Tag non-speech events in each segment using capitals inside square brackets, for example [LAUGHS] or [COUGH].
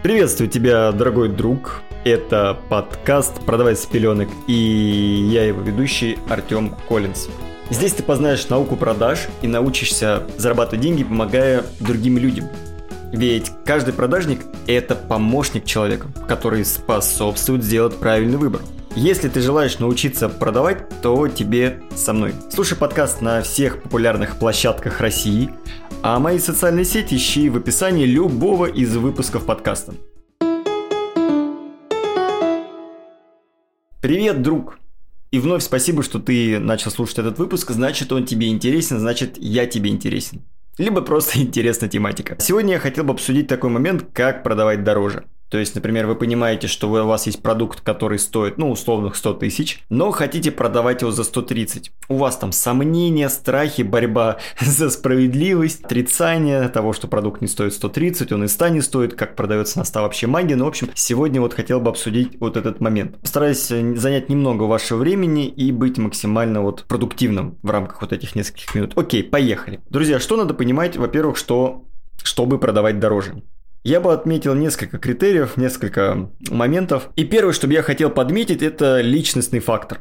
Приветствую тебя, дорогой друг. Это подкаст «Продавай с пеленок» и я его ведущий Артем Коллинз. Здесь ты познаешь науку продаж и научишься зарабатывать деньги, помогая другим людям. Ведь каждый продажник – это помощник человека, который способствует сделать правильный выбор. Если ты желаешь научиться продавать, то тебе со мной. Слушай подкаст на всех популярных площадках России – а мои социальные сети ищи в описании любого из выпусков подкаста. Привет, друг! И вновь спасибо, что ты начал слушать этот выпуск, значит он тебе интересен, значит я тебе интересен. Либо просто [LAUGHS] интересна тематика. Сегодня я хотел бы обсудить такой момент, как продавать дороже. То есть, например, вы понимаете, что у вас есть продукт, который стоит, ну, условных 100 тысяч, но хотите продавать его за 130. У вас там сомнения, страхи, борьба [LAUGHS] за справедливость, отрицание того, что продукт не стоит 130, он и 100 не стоит, как продается на 100 вообще магия. Ну, в общем, сегодня вот хотел бы обсудить вот этот момент. Постараюсь э, занять немного вашего времени и быть максимально вот продуктивным в рамках вот этих нескольких минут. Окей, поехали. Друзья, что надо понимать? Во-первых, что чтобы продавать дороже. Я бы отметил несколько критериев, несколько моментов. И первое, что я хотел подметить, это личностный фактор.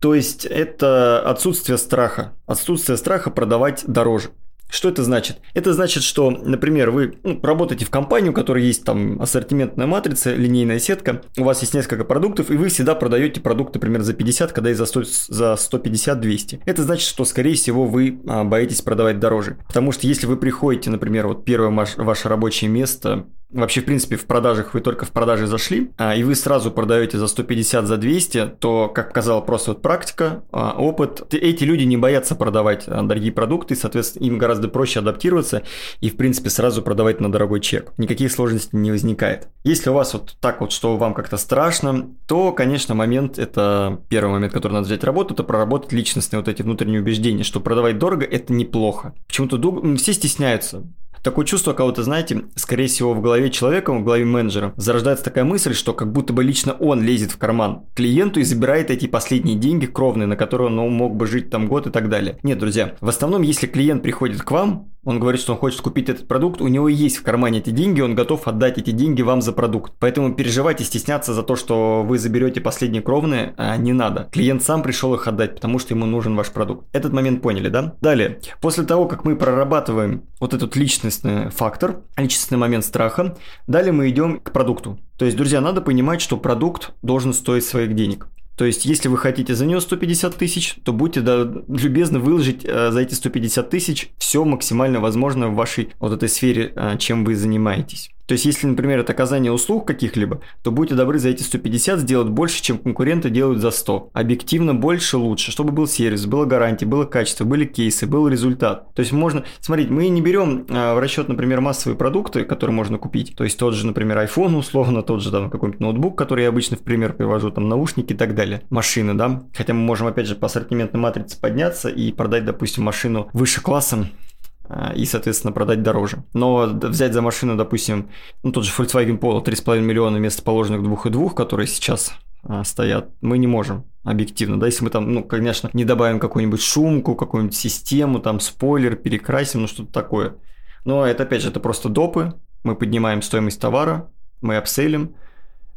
То есть это отсутствие страха. Отсутствие страха продавать дороже. Что это значит? Это значит, что, например, вы ну, работаете в компании, у которой есть там ассортиментная матрица, линейная сетка, у вас есть несколько продуктов, и вы всегда продаете продукт, например, за 50, когда и за, 100, за 150-200. Это значит, что, скорее всего, вы а, боитесь продавать дороже. Потому что если вы приходите, например, вот первое ваше, ваше рабочее место, вообще, в принципе, в продажах вы только в продаже зашли, а, и вы сразу продаете за 150, за 200, то, как показала просто вот практика, а, опыт, эти люди не боятся продавать а, дорогие продукты, соответственно, им гораздо проще адаптироваться и, в принципе, сразу продавать на дорогой чек. Никаких сложностей не возникает. Если у вас вот так вот, что вам как-то страшно, то, конечно, момент, это первый момент, который надо взять работу, это проработать личностные вот эти внутренние убеждения, что продавать дорого – это неплохо. Почему-то все стесняются Такое чувство, кого-то, знаете, скорее всего, в голове человека, в голове менеджера зарождается такая мысль, что как будто бы лично он лезет в карман клиенту и забирает эти последние деньги кровные, на которые он мог бы жить там год и так далее. Нет, друзья, в основном, если клиент приходит к вам, он говорит, что он хочет купить этот продукт, у него есть в кармане эти деньги, он готов отдать эти деньги вам за продукт. Поэтому переживать и стесняться за то, что вы заберете последние кровные, а, не надо. Клиент сам пришел их отдать, потому что ему нужен ваш продукт. Этот момент поняли, да? Далее, после того, как мы прорабатываем вот этот личностный фактор, личностный момент страха, далее мы идем к продукту. То есть, друзья, надо понимать, что продукт должен стоить своих денег. То есть, если вы хотите за нее 150 тысяч, то будьте да, любезны выложить э, за эти 150 тысяч все максимально возможное в вашей вот этой сфере, э, чем вы занимаетесь. То есть, если, например, это оказание услуг каких-либо, то будьте добры за эти 150 сделать больше, чем конкуренты делают за 100. Объективно больше лучше, чтобы был сервис, была гарантия, было качество, были кейсы, был результат. То есть, можно... Смотрите, мы не берем а, в расчет, например, массовые продукты, которые можно купить. То есть, тот же, например, iPhone, условно, тот же там какой-нибудь ноутбук, который я обычно в пример привожу, там наушники и так далее. Машины, да. Хотя мы можем, опять же, по ассортиментной матрице подняться и продать, допустим, машину выше классом, и, соответственно, продать дороже. Но взять за машину, допустим, ну, тот же Volkswagen Polo 3,5 миллиона вместо положенных 2,2, которые сейчас а, стоят, мы не можем объективно, да, если мы там, ну, конечно, не добавим какую-нибудь шумку, какую-нибудь систему, там, спойлер, перекрасим, ну, что-то такое. Но это, опять же, это просто допы, мы поднимаем стоимость товара, мы апселим,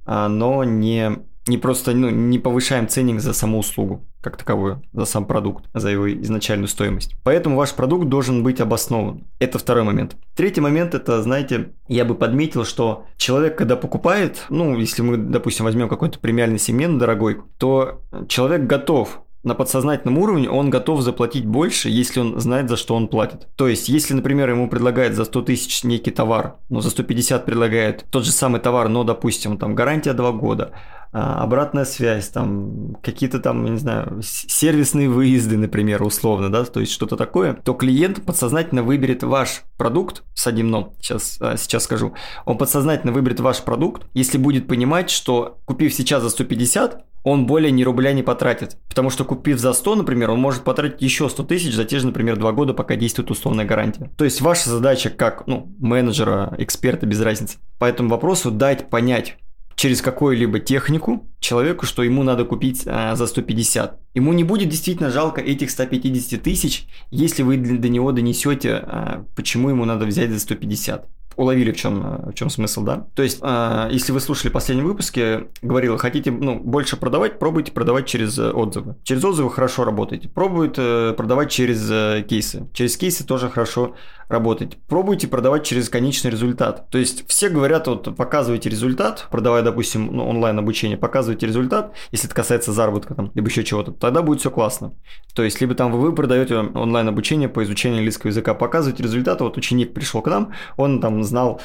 а, но не не просто ну, не повышаем ценник за саму услугу как таковую, за сам продукт, за его изначальную стоимость. Поэтому ваш продукт должен быть обоснован. Это второй момент. Третий момент, это, знаете, я бы подметил, что человек, когда покупает, ну, если мы, допустим, возьмем какой-то премиальный сегмент дорогой, то человек готов на подсознательном уровне он готов заплатить больше, если он знает, за что он платит. То есть, если, например, ему предлагают за 100 тысяч некий товар, но за 150 предлагают тот же самый товар, но, допустим, там гарантия 2 года, а, обратная связь, там какие-то там, не знаю, сервисные выезды, например, условно, да, то есть что-то такое, то клиент подсознательно выберет ваш продукт с одним но, сейчас, а, сейчас скажу, он подсознательно выберет ваш продукт, если будет понимать, что купив сейчас за 150, он более ни рубля не потратит. Потому что купив за 100, например, он может потратить еще 100 тысяч за те же, например, 2 года, пока действует условная гарантия. То есть ваша задача как ну, менеджера, эксперта, без разницы, по этому вопросу дать понять через какую-либо технику человеку, что ему надо купить а, за 150. Ему не будет действительно жалко этих 150 тысяч, если вы до него донесете, а, почему ему надо взять за 150 уловили, в чем, в чем смысл, да? То есть, э, если вы слушали последние выпуски, говорил, хотите ну, больше продавать, пробуйте продавать через отзывы. Через отзывы хорошо работаете. Пробуйте продавать через кейсы. Через кейсы тоже хорошо работать. Пробуйте продавать через конечный результат. То есть, все говорят, вот показывайте результат, продавая, допустим, ну, онлайн-обучение, показывайте результат, если это касается заработка там, либо еще чего-то, тогда будет все классно. То есть, либо там вы продаете онлайн-обучение по изучению английского языка, показываете результаты, вот ученик пришел к нам, он там знал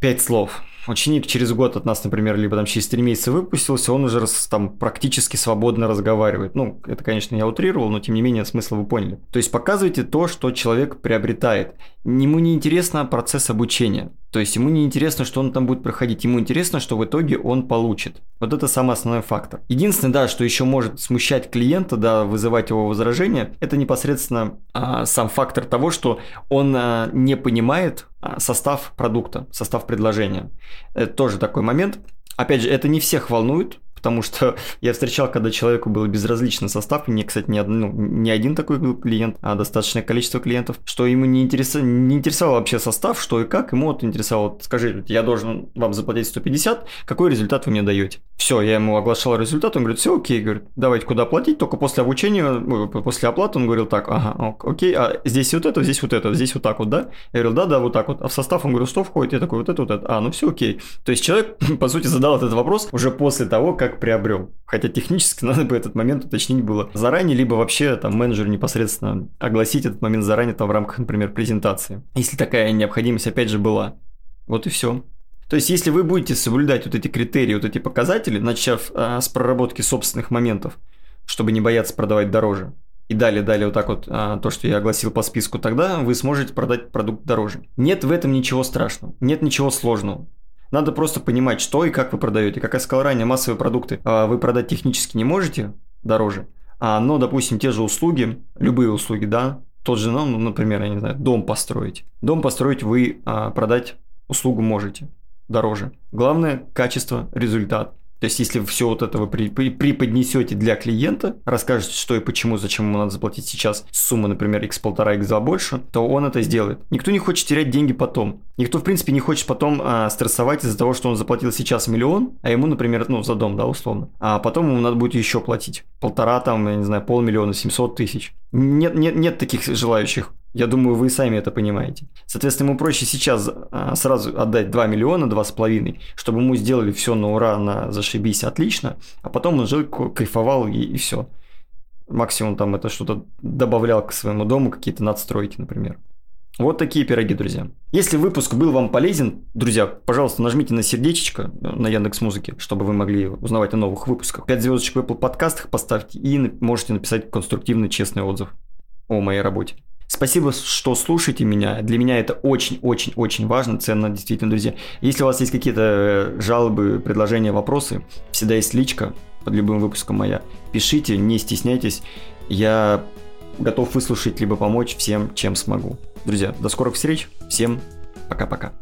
пять слов. Ученик через год от нас, например, либо там через три месяца выпустился, он уже там практически свободно разговаривает. Ну, это, конечно, я утрировал, но тем не менее смысл вы поняли. То есть показывайте то, что человек приобретает. Ему не интересно процесс обучения. То есть ему не интересно, что он там будет проходить. Ему интересно, что в итоге он получит. Вот это самый основной фактор. Единственное, да, что еще может смущать клиента, да, вызывать его возражения, это непосредственно а, сам фактор того, что он а, не понимает а, состав продукта, состав предложения. Это тоже такой момент. Опять же, это не всех волнует, потому что [LAUGHS] я встречал, когда человеку был безразличен состав, мне, кстати, не, ну, не один такой был клиент, а достаточное количество клиентов, что ему не, интерес, не интересовал вообще состав, что и как, ему вот интересовало, скажи, я должен вам заплатить 150, какой результат вы мне даете? Все, я ему оглашал результат, он говорит, все окей, говорит, давайте куда платить, только после обучения, после оплаты он говорил так, ага, окей, а здесь вот это, здесь вот это, здесь вот так вот, да? Я говорил, да, да, вот так вот, а в состав он говорит, 100 входит, я такой, вот это, вот это, а, ну все окей. То есть человек, [CLEARS THROAT] по сути, задал этот вопрос уже после того, как как приобрел. Хотя технически [LAUGHS] надо бы этот момент уточнить было заранее, либо вообще там менеджеру непосредственно огласить этот момент заранее там в рамках, например, презентации. Если такая необходимость опять же была. Вот и все. То есть, если вы будете соблюдать вот эти критерии, вот эти показатели, начав а, с проработки собственных моментов, чтобы не бояться продавать дороже, и далее, далее вот так вот а, то, что я огласил по списку, тогда вы сможете продать продукт дороже. Нет в этом ничего страшного, нет ничего сложного. Надо просто понимать, что и как вы продаете. Как я сказал ранее, массовые продукты а, вы продать технически не можете дороже, а, но, допустим, те же услуги, любые услуги, да, тот же, ну, например, я не знаю, дом построить. Дом построить вы а, продать услугу можете дороже. Главное – качество, результат. То есть, если все вот это вы при, при, преподнесете для клиента, расскажете, что и почему, зачем ему надо заплатить сейчас сумму, например, x полтора, x два больше, то он это сделает. Никто не хочет терять деньги потом. Никто, в принципе, не хочет потом а, стрессовать из-за того, что он заплатил сейчас миллион, а ему, например, ну, за дом, да, условно. А потом ему надо будет еще платить. Полтора, там, я не знаю, полмиллиона, 700 тысяч. Нет, нет, нет таких желающих. Я думаю, вы сами это понимаете. Соответственно, ему проще сейчас а, сразу отдать 2 миллиона, 2,5, чтобы ему сделали все на ура, на зашибись, отлично, а потом он жил, кайфовал и, и все. Максимум там это что-то добавлял к своему дому, какие-то надстройки, например. Вот такие пироги, друзья. Если выпуск был вам полезен, друзья, пожалуйста, нажмите на сердечко на Яндекс Музыке, чтобы вы могли узнавать о новых выпусках. 5 звездочек в Apple подкастах поставьте и можете написать конструктивный, честный отзыв о моей работе. Спасибо, что слушаете меня. Для меня это очень-очень-очень важно, ценно, действительно, друзья. Если у вас есть какие-то э, жалобы, предложения, вопросы, всегда есть личка под любым выпуском моя. Пишите, не стесняйтесь. Я готов выслушать либо помочь всем, чем смогу. Друзья, до скорых встреч. Всем пока-пока.